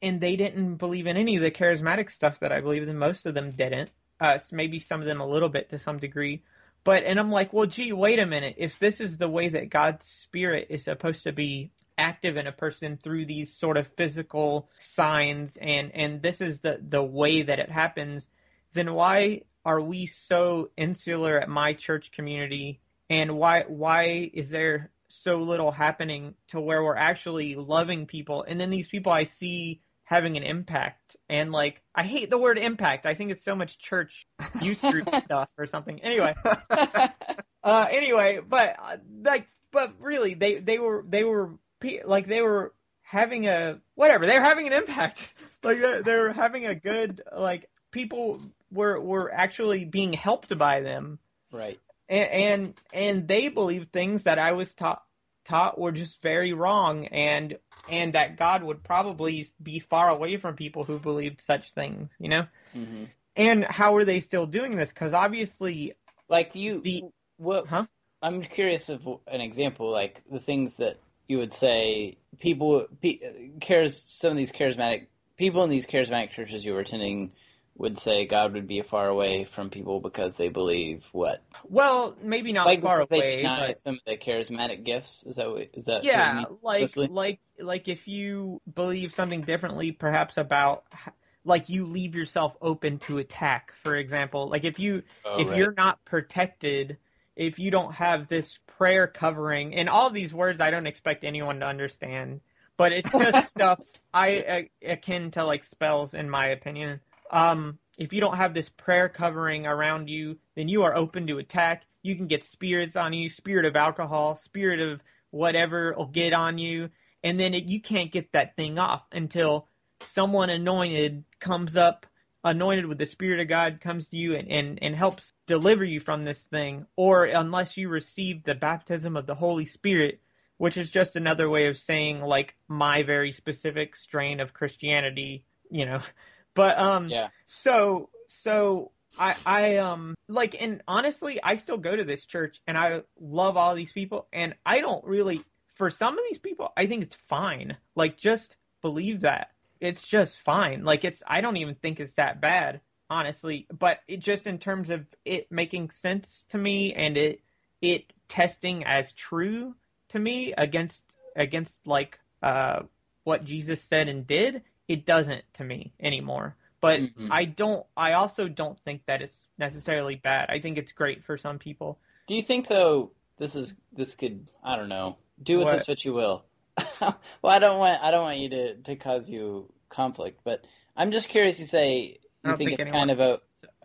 and they didn't believe in any of the charismatic stuff that I believed in. Most of them didn't. Uh, maybe some of them a little bit to some degree. But and I'm like, well, gee, wait a minute. If this is the way that God's spirit is supposed to be active in a person through these sort of physical signs, and and this is the the way that it happens, then why are we so insular at my church community? And why why is there so little happening to where we're actually loving people? And then these people I see having an impact. And like, I hate the word impact. I think it's so much church youth group stuff or something. Anyway, uh, anyway, but uh, like, but really, they they were they were like they were having a whatever. They were having an impact. like they were having a good like people were were actually being helped by them. Right. And, and and they believed things that I was taught taught were just very wrong and and that God would probably be far away from people who believed such things, you know? Mm-hmm. And how are they still doing this? Because obviously, like you, the what? Huh? I'm curious of an example, like the things that you would say people cares some of these charismatic people in these charismatic churches you were attending would say God would be far away from people because they believe what? Well, maybe not like far away. They deny but... some of the charismatic gifts. Is that what, is that? Yeah, like mostly? like like if you believe something differently, perhaps about like you leave yourself open to attack. For example, like if you Oh, if right. you're not protected, if you don't have this prayer covering, and all these words I don't expect anyone to understand, but it's just stuff I uh, akin to like spells in my opinion. Um, if you don't have this prayer covering around you, then you are open to attack. You can get spirits on you, spirit of alcohol, spirit of whatever will get on you, and then it, you can't get that thing off until someone anointed comes up anointed with the spirit of god comes to you and, and, and helps deliver you from this thing or unless you receive the baptism of the holy spirit which is just another way of saying like my very specific strain of christianity you know but um Yeah. so so I I um like and honestly I still go to this church and I love all these people and I don't really for some of these people I think it's fine. Like just believe that. It's just fine. Like it's I don't even think it's that bad, honestly. But it just in terms of it making sense to me and it it testing as true to me against against like uh what Jesus said and did, it doesn't to me anymore. But Mhm. I don't. I also don't think that it's necessarily bad. I think it's great for some people. Do you think though this is this could I don't know do with What? this what you will? well, I don't want I don't want you to to cause you conflict, but I'm just curious. You say you think, think it's kind of a,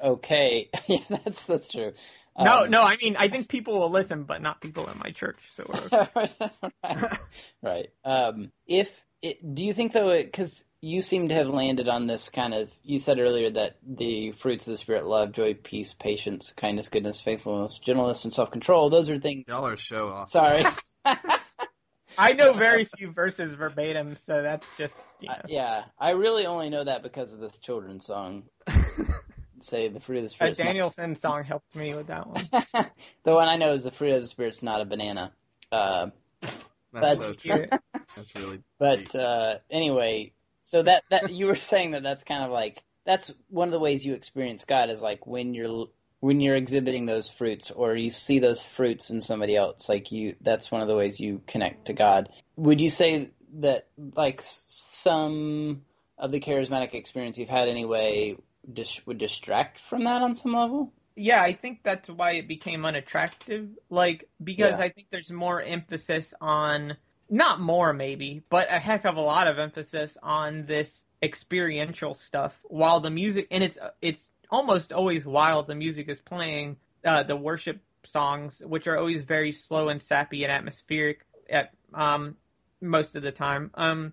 okay. yeah, that's that's true. no, Um, no. I mean, I think people will listen, but not people in my church. So we're okay. right. right. Um, if it, do you think though, because you seem to have landed on this kind of, you said earlier that the fruits of the spirit, love, joy, peace, patience, kindness, goodness, faithfulness, gentleness, and self control. Those are things. Y'all are show off. Sorry. I know very few verses verbatim, so that's just you know. Uh, yeah, I really only know that because of this children's song. Say the fruit of the A spirit. Danielson song helped me with that one. the one I know is the fruit of the spirit's not a banana. Uh, That's That's so Hear true. That's really. But uh, anyway, so that that you were saying that that's kind of like that's one of the ways you experience God is like when you're when you're exhibiting those fruits or you see those fruits in somebody else. Like you, that's one of the ways you connect to God. Would you say that like some of the charismatic experience you've had anyway dis- would distract from that on some level? yeah, I think that's why it became unattractive. Like because Yeah. I think there's more emphasis on not more maybe, but a heck of a lot of emphasis on this experiential stuff while the music and it's it's almost always while the music is playing uh, the worship songs which are always very slow and sappy and atmospheric at um most of the time um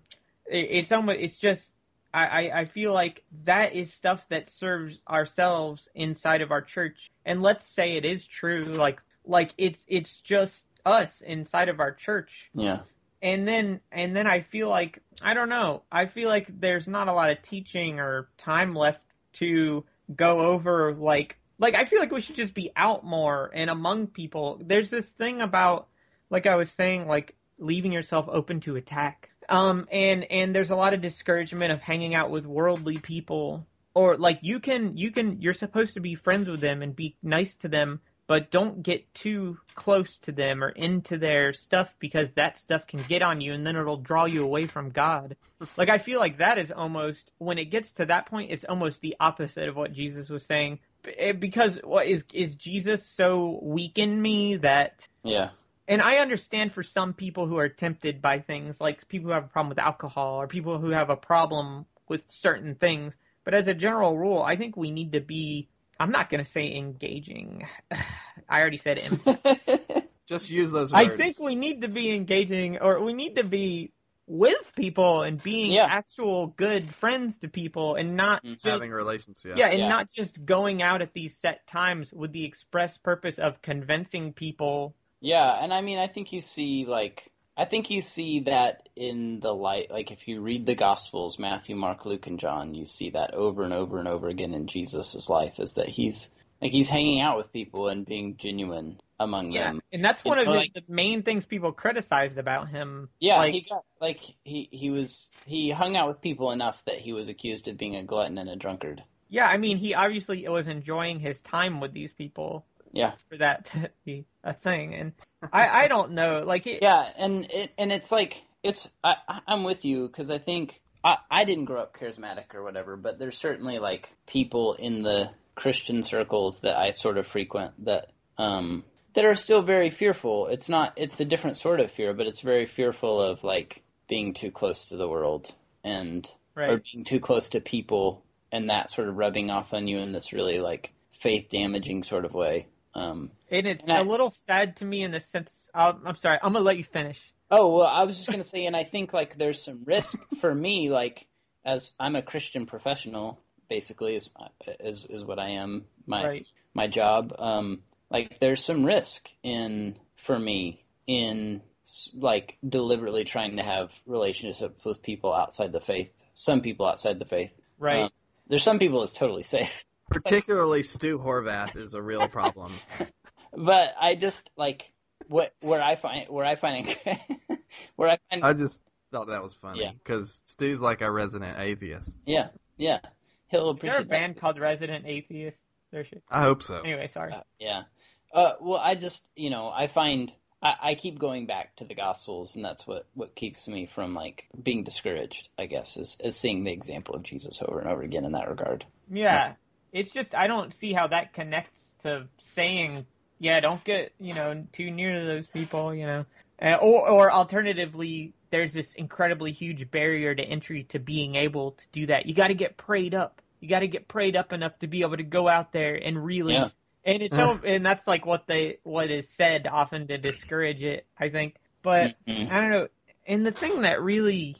it, it's almost it's just I, I, I feel like that is stuff that serves ourselves inside of our church. And let's say it is true, like like it's it's just us inside of our church. Yeah. And then and then I feel like I don't know. I feel like there's not a lot of teaching or time left to go over like like I feel like we should just be out more and among people. There's this thing about like I was saying like leaving yourself open to attack. Um and and there's a lot of discouragement of hanging out with worldly people or like you can you can you're supposed to be friends with them and be nice to them but don't get too close to them or into their stuff because that stuff can get on you and then it'll draw you away from God. Like I feel like that is almost when it gets to that point it's almost the opposite of what Jesus was saying eh, because what is is Jesus so weak in me that Yeah. and I understand for some people who are tempted by things, like people who have a problem with alcohol or people who have a problem with certain things. But as a general rule, I think we need to be. I'm not going to say engaging. I already said it. Just use those words. I think we need to be engaging, or we need to be with people and being Yeah. actual good friends to people, and not Mhm. just having relations. Yeah. yeah, and Yeah. not just going out at these set times with the express purpose of convincing people Yeah, and I mean, I think you see like I think you see that in the light. Like if you read the Gospels, Matthew, Mark, Luke, and John, you see that over and over and over again in Jesus' life. Is that he's like he's hanging out with people and being genuine among Yeah, them. and that's one And of like- the, main things people criticized about him. Yeah, like, he got like he he was he hung out with people enough that he was accused of being a glutton and a drunkard. yeah, I mean, he obviously was enjoying his time with these people Yeah, for that to be a thing, and I, I don't know, like, it, yeah, and it and it's like it's I I'm with you because I think I, I didn't grow up charismatic or whatever, but there's certainly like people in the Christian circles that I sort of frequent that um that are still very fearful. It's not it's a different sort of fear, but it's very fearful of like being too close to the world and Right. or being too close to people and that sort of rubbing off on you in this really like faith damaging sort of way. Um And it's And I- a little sad to me in the sense. I'll, I'm sorry. I'm gonna let you finish. Oh well, I was just gonna say, and I think like there's some risk for me, like as I'm a Christian professional, basically is is is what I am. My Right. my job. Um, like there's some risk in for me in like deliberately trying to have relationships with people outside the faith. Some people outside the faith. Right. Um, there's some people that's totally safe, Particularly Stu Horvath is a real problem. but I just like what where I find where I find where I find I just thought that was funny Yeah. because Stu's like a resident atheist. yeah yeah he'll Is there a band that. called Resident Atheist? There should. I hope so. Anyway, sorry. Uh, yeah. Uh, well, I just, you know, I find I, I keep going back to the Gospels, and that's what, what keeps me from like being discouraged. I guess is, is seeing the example of Jesus over and over again in that regard. Yeah, it's just I don't see how that connects to saying, yeah, don't get you know too near to those people, you know, uh, or or alternatively, there's this incredibly huge barrier to entry to being able to do that. You got to get prayed up. You got to get prayed up enough to be able to go out there and really. Yeah. And it's so, and that's like what they what is said often to discourage it. I think, but Mhm. I don't know. And the thing that really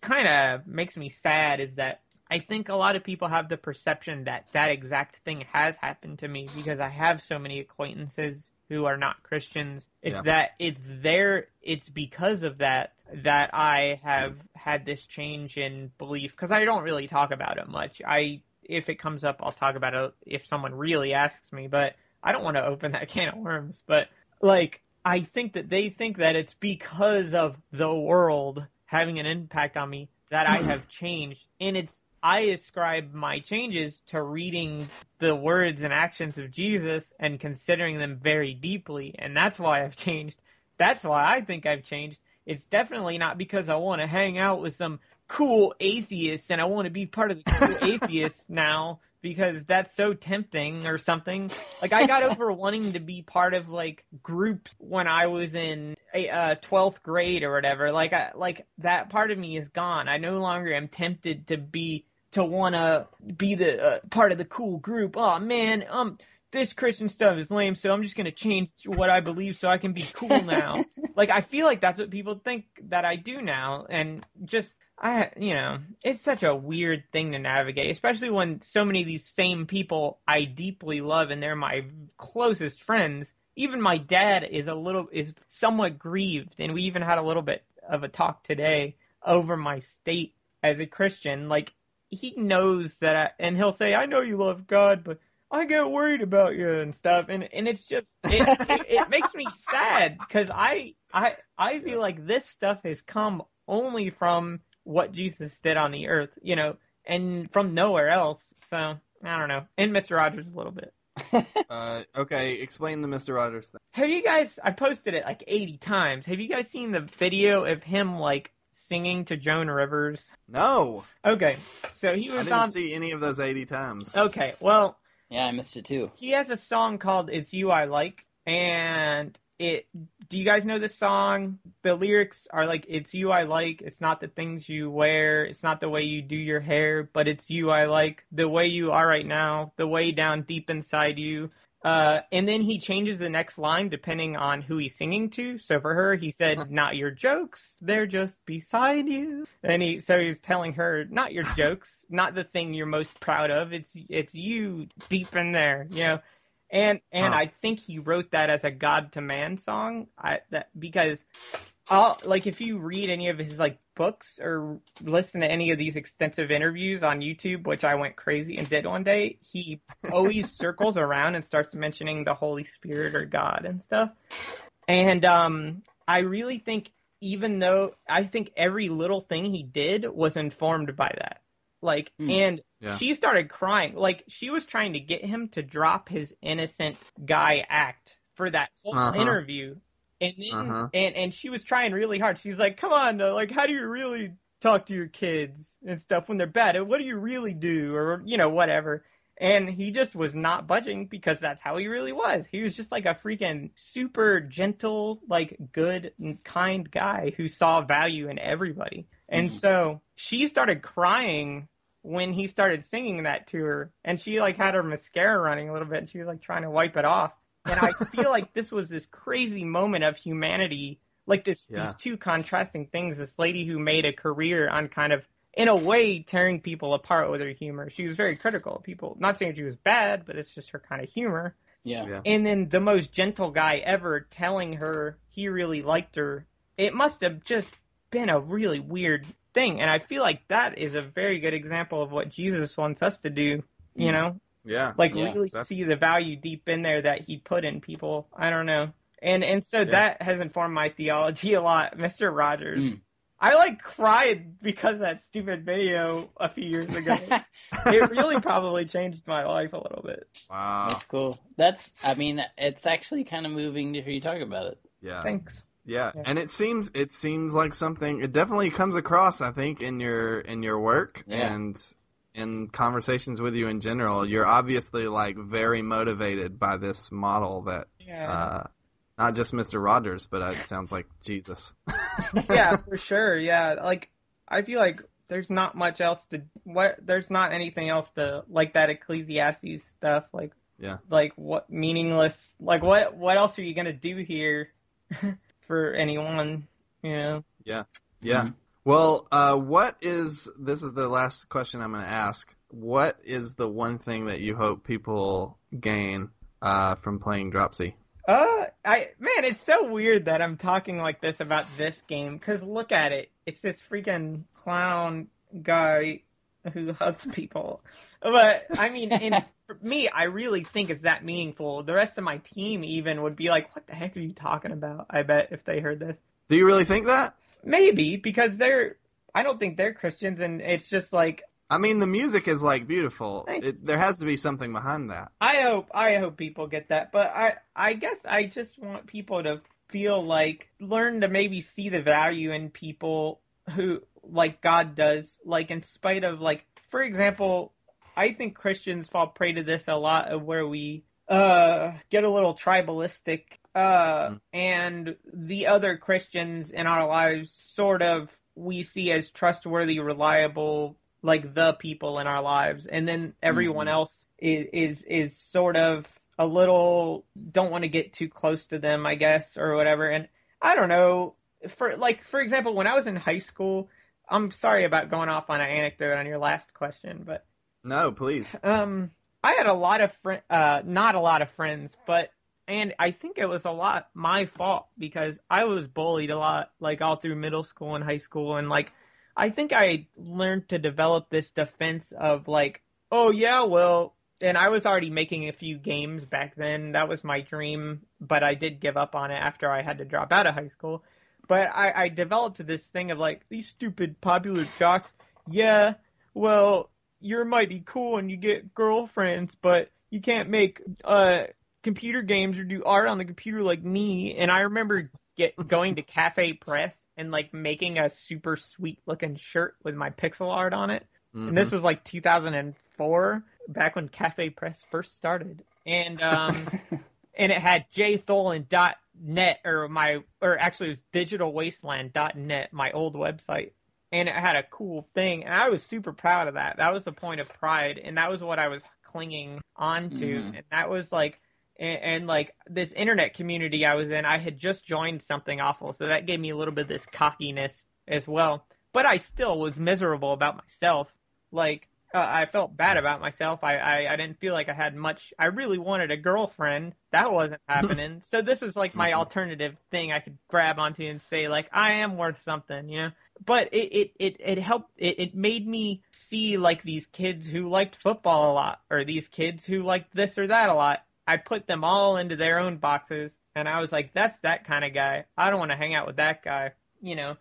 kind of makes me sad is that I think a lot of people have the perception that that exact thing has happened to me because I have so many acquaintances who are not Christians. It's Yeah. that it's there, it's because of that that I have had this change in belief because I don't really talk about it much. I, if it comes up, I'll talk about it if someone really asks me, but I don't want to open that can of worms. But like, I think that they think that it's because of the world having an impact on me that I have changed. And it's, I ascribe my changes to reading the words and actions of Jesus and considering them very deeply. And that's why I've changed. That's why I think I've changed. It's definitely not because I want to hang out with some cool atheists and I want to be part of the cool atheists now because that's so tempting or something. Like I got over wanting to be part of like groups when I was in a uh, 12th grade or whatever. Like I like that part of me is gone. I no longer am tempted to be to want to be the uh, part of the cool group. Oh man, um this Christian stuff is lame, so I'm just gonna change what I believe so I can be cool now. like I feel like that's what people think that I do now, and just I, you know, it's such a weird thing to navigate, especially when so many of these same people I deeply love and they're my closest friends. Even my dad is a little is somewhat grieved, and we even had a little bit of a talk today over my state as a Christian. Like he knows that, I, and he'll say, "I know you love God, but." I get worried about you and stuff, and and it's just it, it, it makes me sad because I I I feel like this stuff has come only from what Jesus did on the earth, you know, and from nowhere else. So I don't know. And Mister Rogers a little bit. Uh, okay, explain the Mister Rogers thing. Have you guys? I posted it like eighty times. Have you guys seen the video of him like singing to Joan Rivers? No, Okay, so he was I didn't on. see any of those eighty times. Okay, well, Yeah, I missed it too. he has a song called "It's You I Like," and it. Do you guys know this song? The lyrics are like, "It's you I like. It's not the things you wear. It's not the way you do your hair, but it's you I like. The way you are right now. The way down deep inside you." Uh, and then he changes the next line depending on who he's singing to. So for her, he said, "Not your jokes, they're just beside you." And he, so he's telling her, "Not your jokes, not the thing you're most proud of. It's it's you deep in there, you know." And and Huh. I think he wrote that as a God to man song. I that because, I'll, like if you read any of his like books or listen to any of these extensive interviews on YouTube, which I went crazy and did one day, he always circles around and starts mentioning the Holy Spirit or God and stuff. And um, I really think, even though I think every little thing he did was informed by that. Like, Hmm. and Yeah. she started crying. Like, she was trying to get him to drop his innocent guy act for that whole Uh-huh. interview. And then, Uh-huh. and, and she was trying really hard. She's like, come on, like, how do you really talk to your kids and stuff when they're bad. What do you really do? Or, you know, whatever. And he just was not budging because that's how he really was. He was just like a freaking super gentle, like good and kind guy who saw value in everybody. And Mhm. so she started crying when he started singing that to her. And she like had her mascara running a little bit and she was like trying to wipe it off. And I feel like this was this crazy moment of humanity, like this Yeah. these two contrasting things. This lady who made a career on kind of in a way tearing people apart with her humor. She was very critical of people. Not saying she was bad, but it's just her kind of humor. Yeah. Yeah. And then the most gentle guy ever telling her he really liked her. It must have just been a really weird thing. And I feel like that is a very good example of what Jesus wants us to do, you Mhm. know? Yeah. Like Yeah, really that's- see the value deep in there that he put in people. I don't know. And and so that has informed my theology a lot. Mr. Rogers. Mm. I like cried because of that stupid video a few years ago. it really probably changed my life a little bit. Wow. That's cool. That's, I mean, it's actually kind of moving to hear you talk about it. Yeah. Thanks. Yeah, Yeah. and it seems it seems like something. It definitely comes across. I think in your in your work Yeah. and in conversations with you in general. You're obviously like very motivated by this model that Yeah. uh, not just Mr. Rogers, but uh, it sounds like Jesus. yeah, for sure. Yeah, like I feel like there's not much else to what there's not anything else to like that Ecclesiastes stuff. Like Yeah. like what meaningless. Like what what else are you gonna do here for anyone? You know. Yeah. Mhm. Well, uh, what is this is the last question I'm going to ask. What is the one thing that you hope people gain uh, from playing Dropsy? Uh, I man, it's so weird that I'm talking like this about this game because look at it. It's this freaking clown guy who hugs people. But I mean, in for me, I really think it's that meaningful. The rest of my team even would be like, "What the heck are you talking about?" I bet if they heard this, Do you really think that? Maybe because they're. I don't think they're Christians, and it's just like I mean, the music is like beautiful. It, there has to be something behind that. I hope I hope people get that, but I I guess I just want people to feel like learn to maybe see the value in people who like God does, like in spite of like for example, I think Christians fall prey to this a lot of where we uh get a little tribalistic uh Mm. and the other Christians in our lives sort of we see as trustworthy, reliable, like the people in our lives, and then everyone Mhm. else is is is sort of a little don't want to get too close to them, I guess, or whatever. And I don't know. For like for example, when I was in high school, I'm sorry about going off on an anecdote on your last question, but No, please. um, I had a lot of friend, uh, not a lot of friends, but and I think it was a lot my fault because I was bullied a lot, like all through middle school and high school, and like I think I learned to develop this defense of like, oh yeah, well, and I was already making a few games back then. That was my dream, but I did give up on it after I had to drop out of high school. But I, I developed this thing of like these stupid popular jocks. Yeah, well, you're mighty cool and you get girlfriends, but you can't make uh computer games or do art on the computer like me. And I remember get going to Cafe Press and like making a super sweet looking shirt with my pixel art on it. And this was like 2004, back when Cafe Press first started. And um and it had jtholen.net or my or actually it was digitalwasteland.net, my old website. And it had a cool thing, and I was super proud of that. That was the point of pride, and that was what I was clinging onto. Mhm. And that was like and, and like this internet community I was in, I had just joined something awful, so that gave me a little bit of this cockiness as well. But I still was miserable about myself. Like uh, I felt bad about myself. I, I I didn't feel like I had much. I really wanted a girlfriend. That wasn't happening. so this was like my alternative thing I could grab onto and say like I am worth something, you know. But it it it, it helped. It, it made me see like these kids who liked football a lot, or these kids who liked this or that a lot. I put them all into their own boxes, and I was like, "That's that kind of guy. I don't want to hang out with that guy," you know.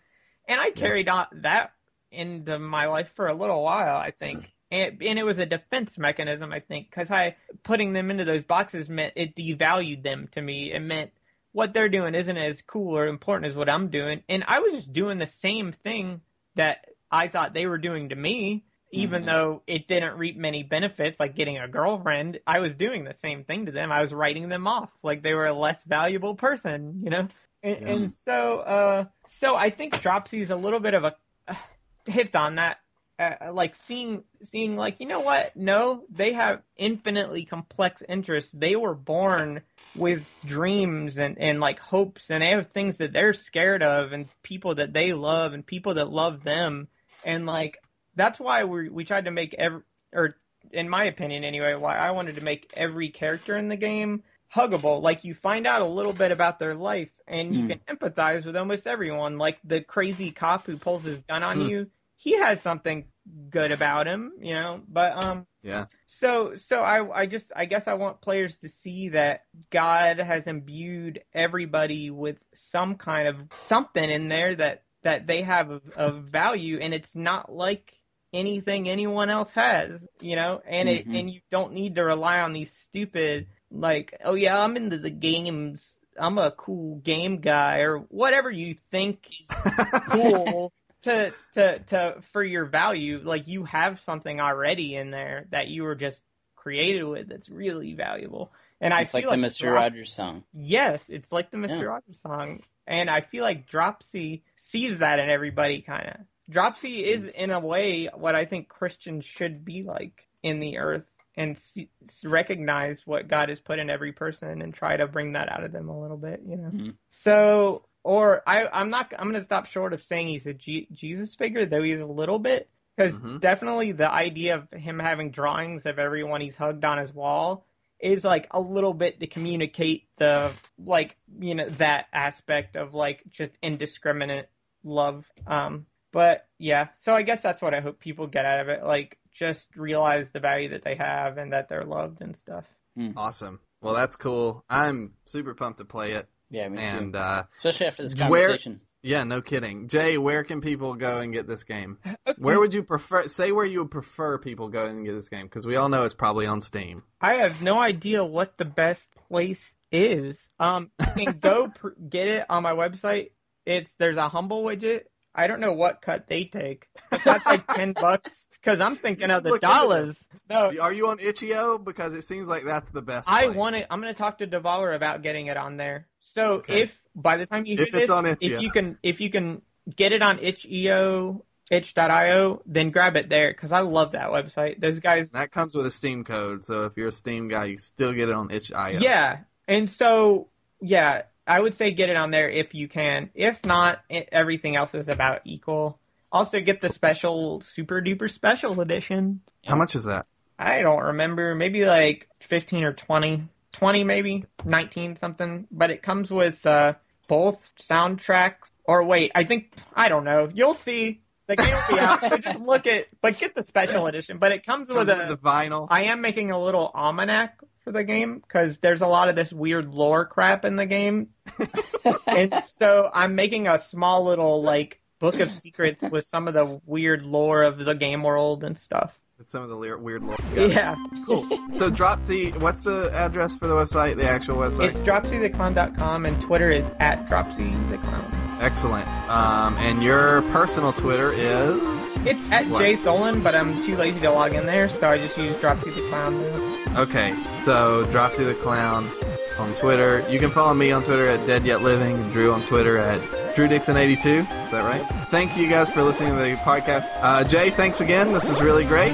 And I carried on that into my life for a little while, I think. And, and it was a defense mechanism, I think, because I putting them into those boxes meant it devalued them to me. It meant what they're doing isn't as cool or important as what I'm doing, and I was just doing the same thing that I thought they were doing to me, even Mhm. though it didn't reap many benefits, like getting a girlfriend. I was doing the same thing to them. I was writing them off like they were a less valuable person, you know. And, Yeah. and so, uh, so I think Dropsy's a little bit of a hits on that uh, like seeing seeing like you know what no they have infinitely complex interests they were born with dreams and and like hopes and they have things that they're scared of and people that they love and people that love them and like that's why we we tried to make every or in my opinion anyway why I wanted to make every character in the game huggable like you find out a little bit about their life and you Hmm. can empathize with almost everyone like the crazy cop who pulls his gun on Hmm. you he has something good about him you know but um Yeah. so so I I just I guess I want players to see that God has imbued everybody with some kind of something in there that that they have of, of value and it's not like anything anyone else has, you know, and it Mhm. and you don't need to rely on these stupid like oh yeah, I'm into the games. I'm a cool game guy or whatever you think is cool to to to for your value like you have something already in there that you were just created with that's really valuable and It's i like the like Mr. Drop- Rogers song. yes it's like the mr Yeah. rogers song and i feel like dropsy sees that in everybody kind of dropsy is in a way what i think christians should be like in the earth and see, recognize what god has put in every person and try to bring that out of them a little bit you know Mhm. so, or I, I'm not. I'm going to stop short of saying he's a G, Jesus figure, though he is a little bit, because Mhm. definitely the idea of him having drawings of everyone he's hugged on his wall is like a little bit to communicate the like you know that aspect of like just indiscriminate love. Um, but yeah, so I guess that's what I hope people get out of it. Like, just realize the value that they have and that they're loved and stuff. Awesome. Well, that's cool. I'm super pumped to play it. Yeah, me And too. uh, Especially after this where- conversation. yeah, no kidding. Jay, where can people go and get this game? Okay. Where would you prefer? Say where you would prefer people go and get this game because we all know it's probably on Steam. I have no idea what the best place is. Um, you can go pr- get it on my website. It's there's a humble widget. I don't know what cut they take, but that's like ten bucks. Because I'm thinking of the dollars. No, Are you on Itch.io? Because it seems like that's the best. I place. want it. I'm going to talk to Devolver about getting it on there. So Okay. if by the time you hear If this, if you can, if you can get it on itch.io, itch.io, then grab it there because I love that website. Those guys That comes with a Steam code, so if you're a Steam guy, you still get it on Itch.io. Yeah, and so yeah, I would say get it on there if you can. If not, it, everything else is about equal. Also, get the special super duper special edition. How much is that? I don't remember, maybe like fifteen or twenty, twenty maybe nineteen something. But it comes with uh, both soundtracks. Or wait, I think I don't know. You'll see. The game will be out, so just look at. But get the special edition. But it comes with Comes a with the vinyl. I am making a little almanac for the game because there's a lot of this weird lore crap in the game, and so I'm making a small little like book of secrets with some of the weird lore of the game world and stuff. With some of the le- weird lore. Yeah, Cool. So Dropsy, what's the address for the website? The actual website. it's dropsytheclown.com and Twitter is at dropsytheclown. Excellent. Um, and your personal Twitter is. It's at What? Jay Tholen, but I'm too lazy to log in there, so I just use Dropsy the Clown now. Okay, so Dropsy the Clown on Twitter. You can follow me on Twitter at Dead Yet Living and Drew on Twitter at DrewDixon82. Is that right? Thank you guys for listening to the podcast. Uh, Jay, thanks again. This was really great.